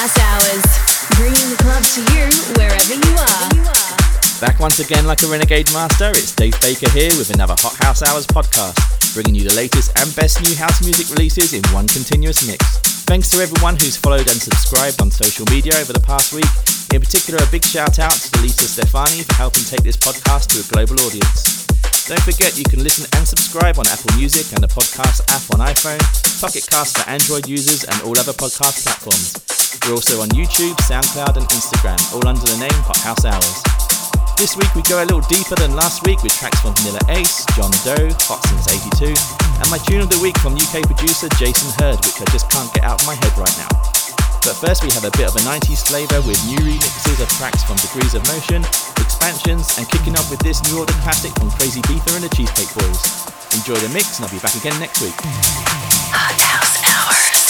House Hours, bringing the club to you wherever you are. Back once again like a renegade master, it's Dave Baker here with another Hot House Hours podcast, bringing you the latest and best new house music releases in one continuous mix. Thanks to everyone who's followed and subscribed on social media over the past week. In particular, a big shout out to Lisa Stefani for helping take this podcast to a global audience. Don't forget you can listen and subscribe on Apple Music and the podcast app on iPhone, Pocket Cast for Android users and all other podcast platforms. We're also on YouTube, SoundCloud and Instagram, all under the name Hot House Hours. This week we go a little deeper than last week with tracks from Vanilla Ace, John Doe, Hot Since 82, and my tune of the week from UK producer Jason Hurd, which I just can't get out of my head right now. But first we have a bit of a 90s flavour with new remixes of tracks from Degrees of Motion, expansions, and kicking off with this new order classic from Crazibiza and the Cheesecake Boys. Enjoy the mix and I'll be back again next week. Hot House Hours.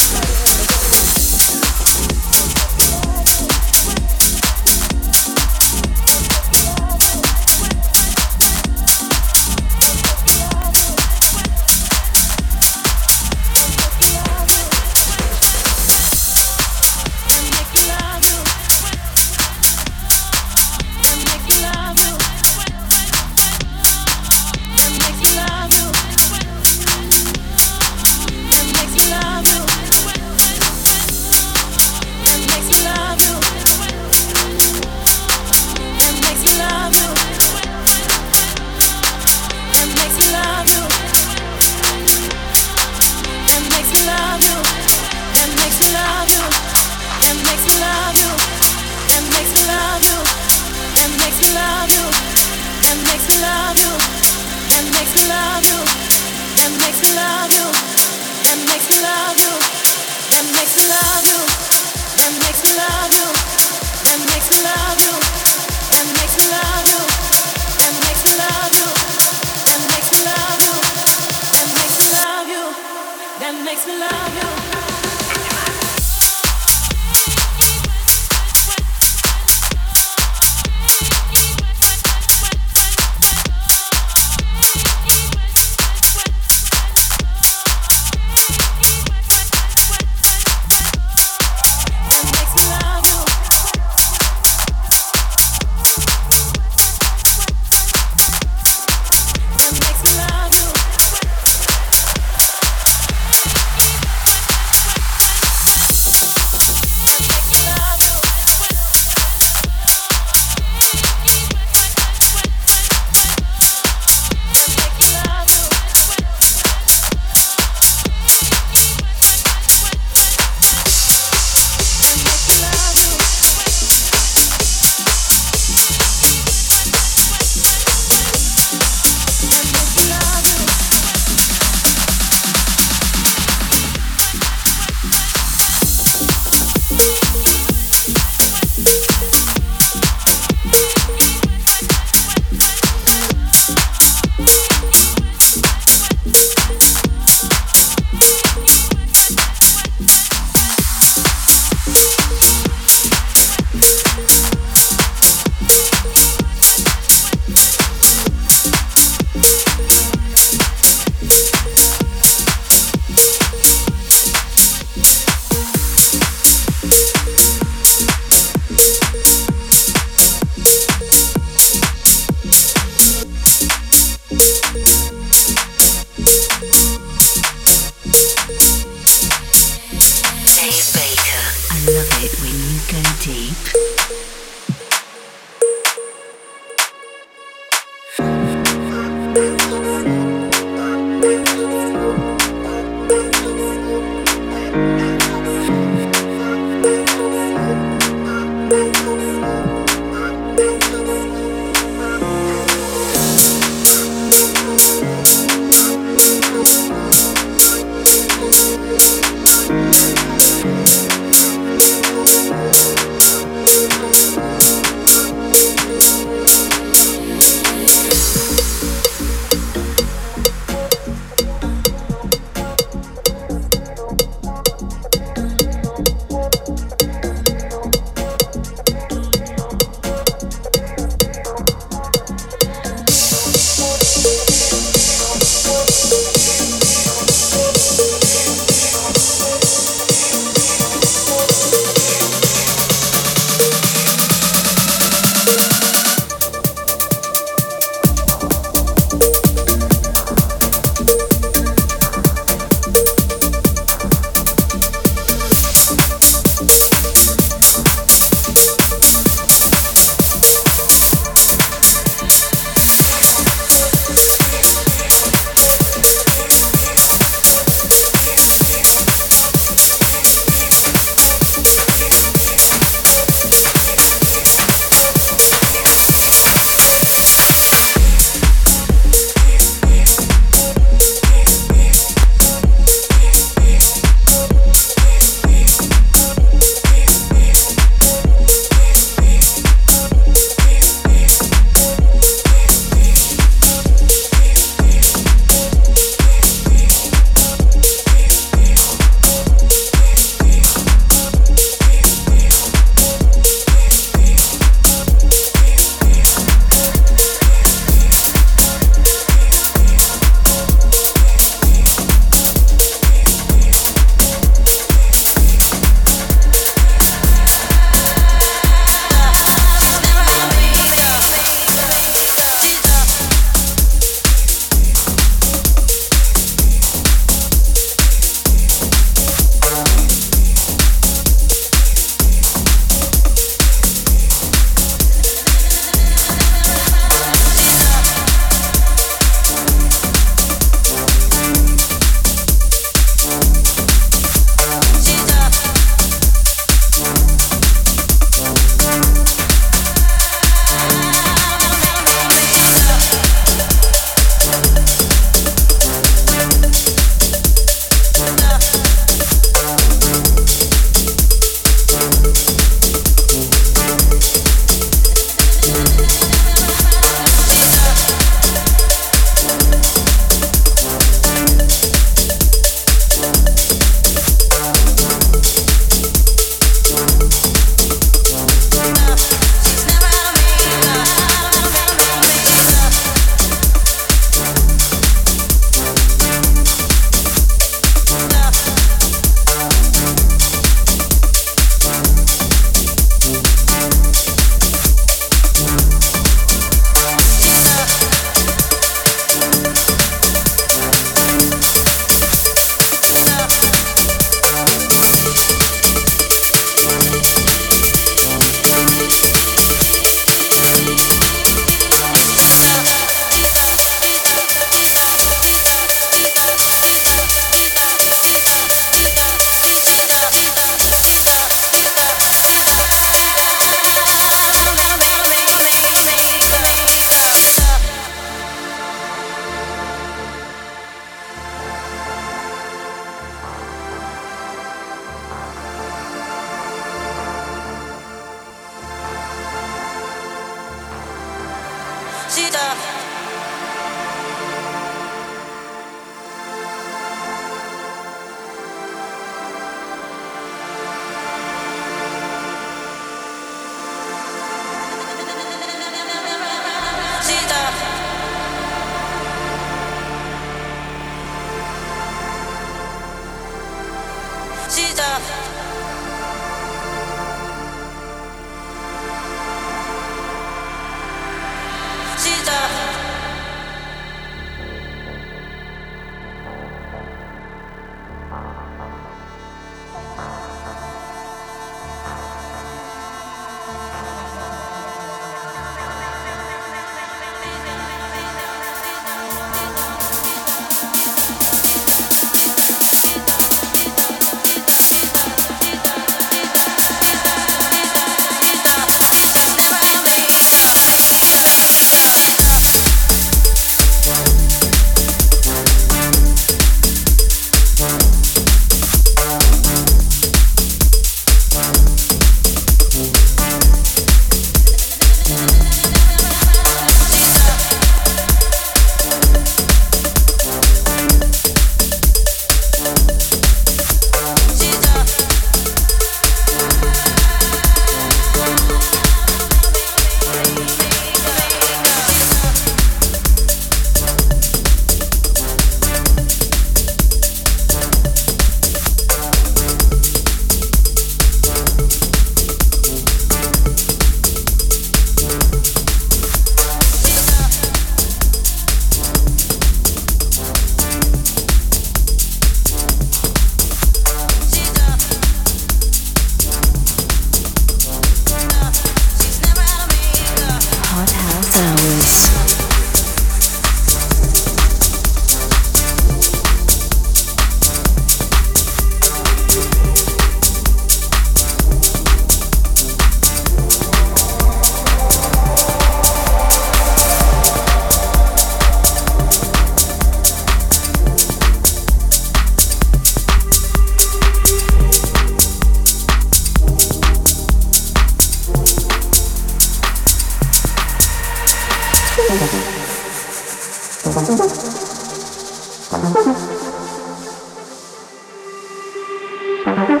Thank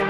you.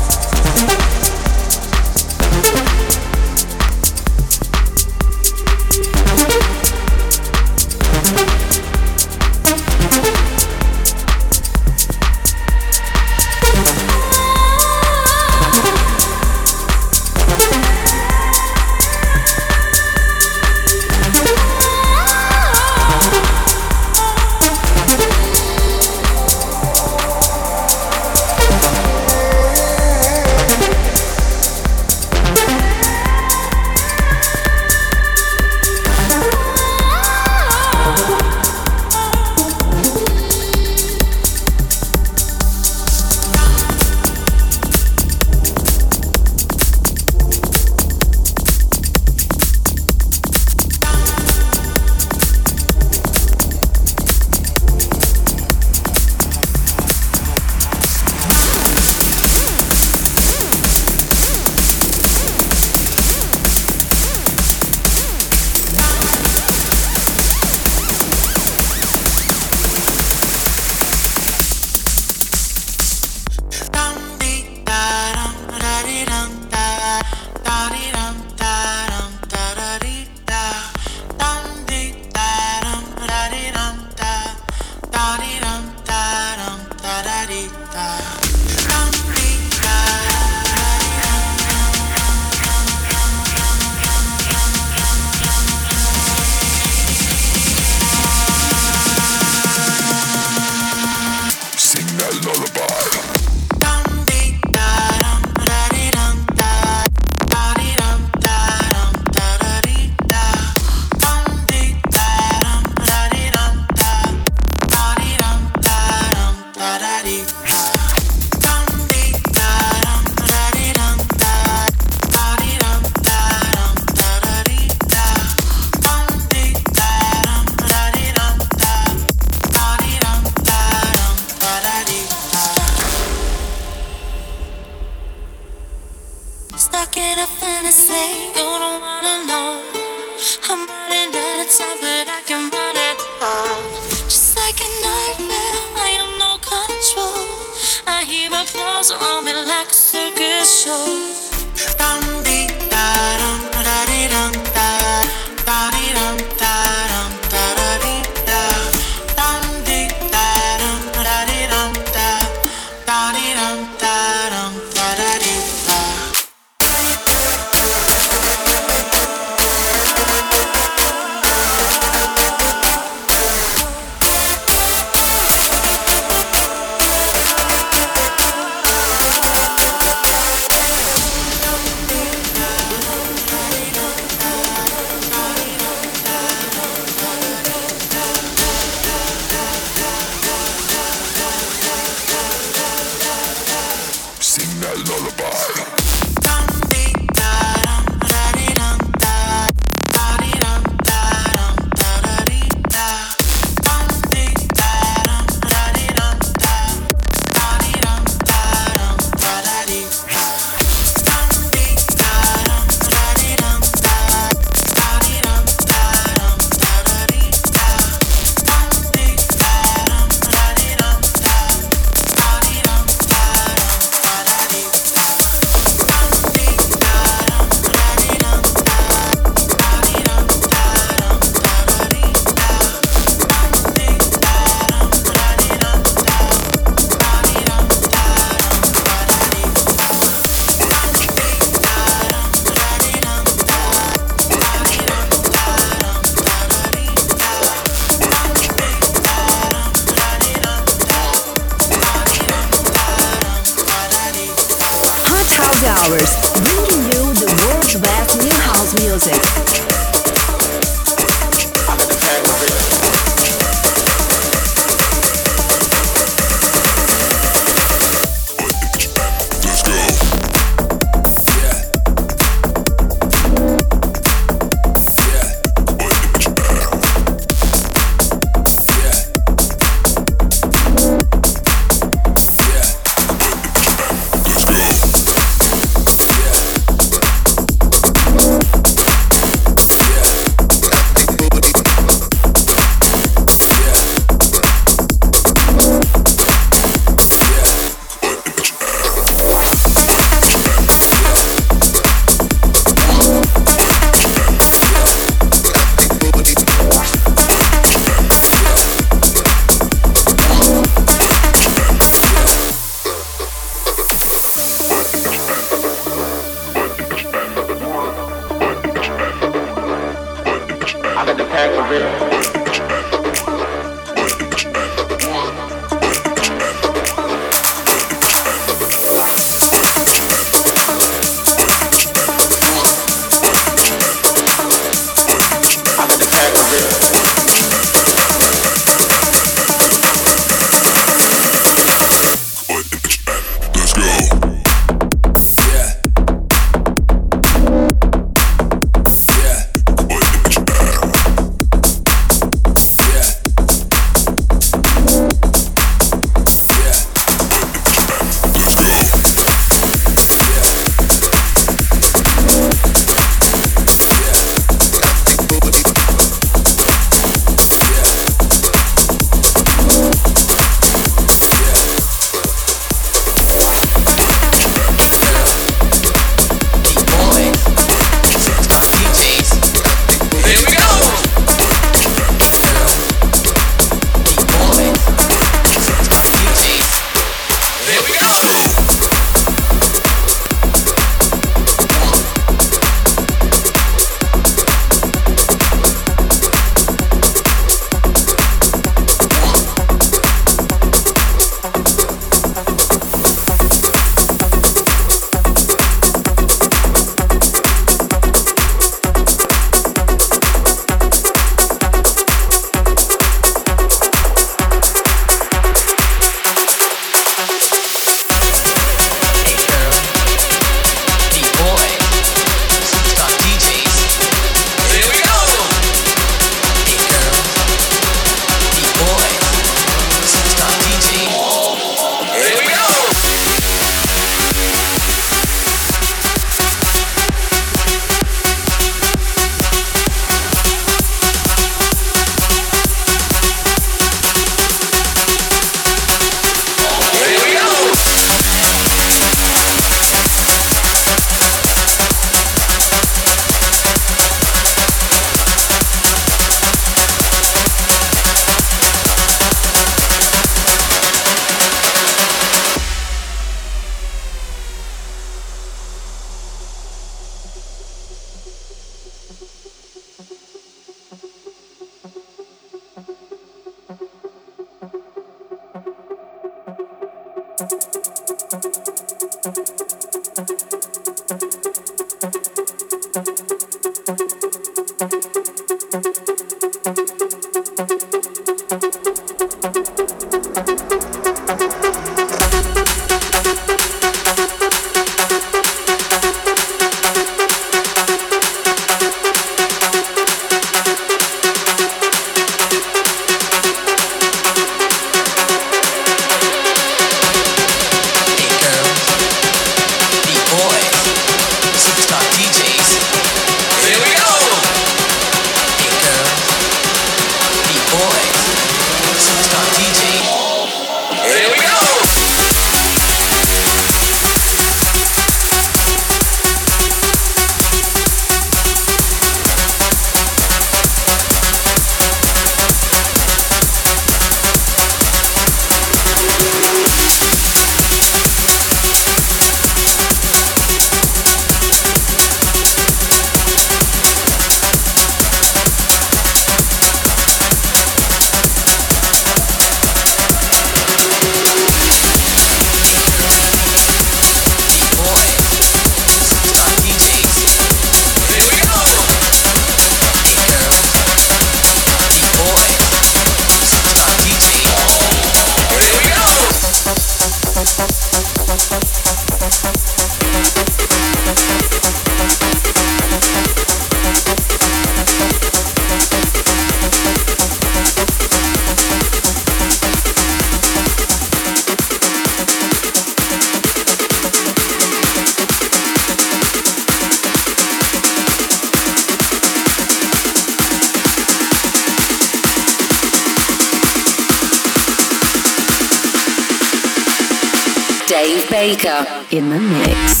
In the mix.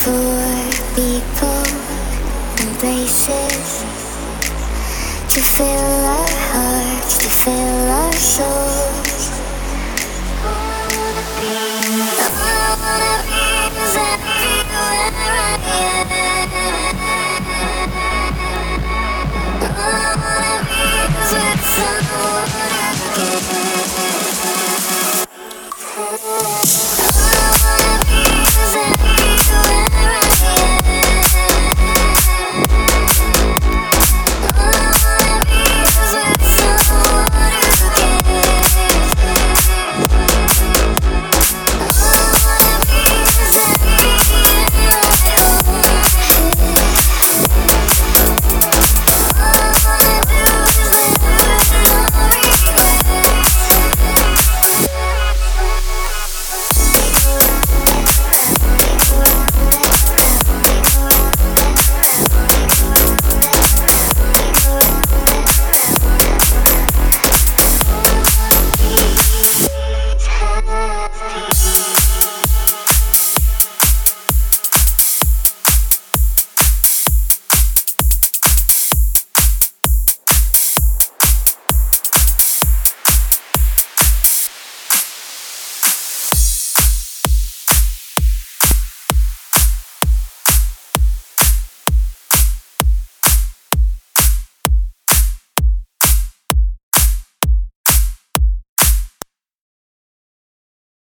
For people and places to fill our hearts, to fill our souls.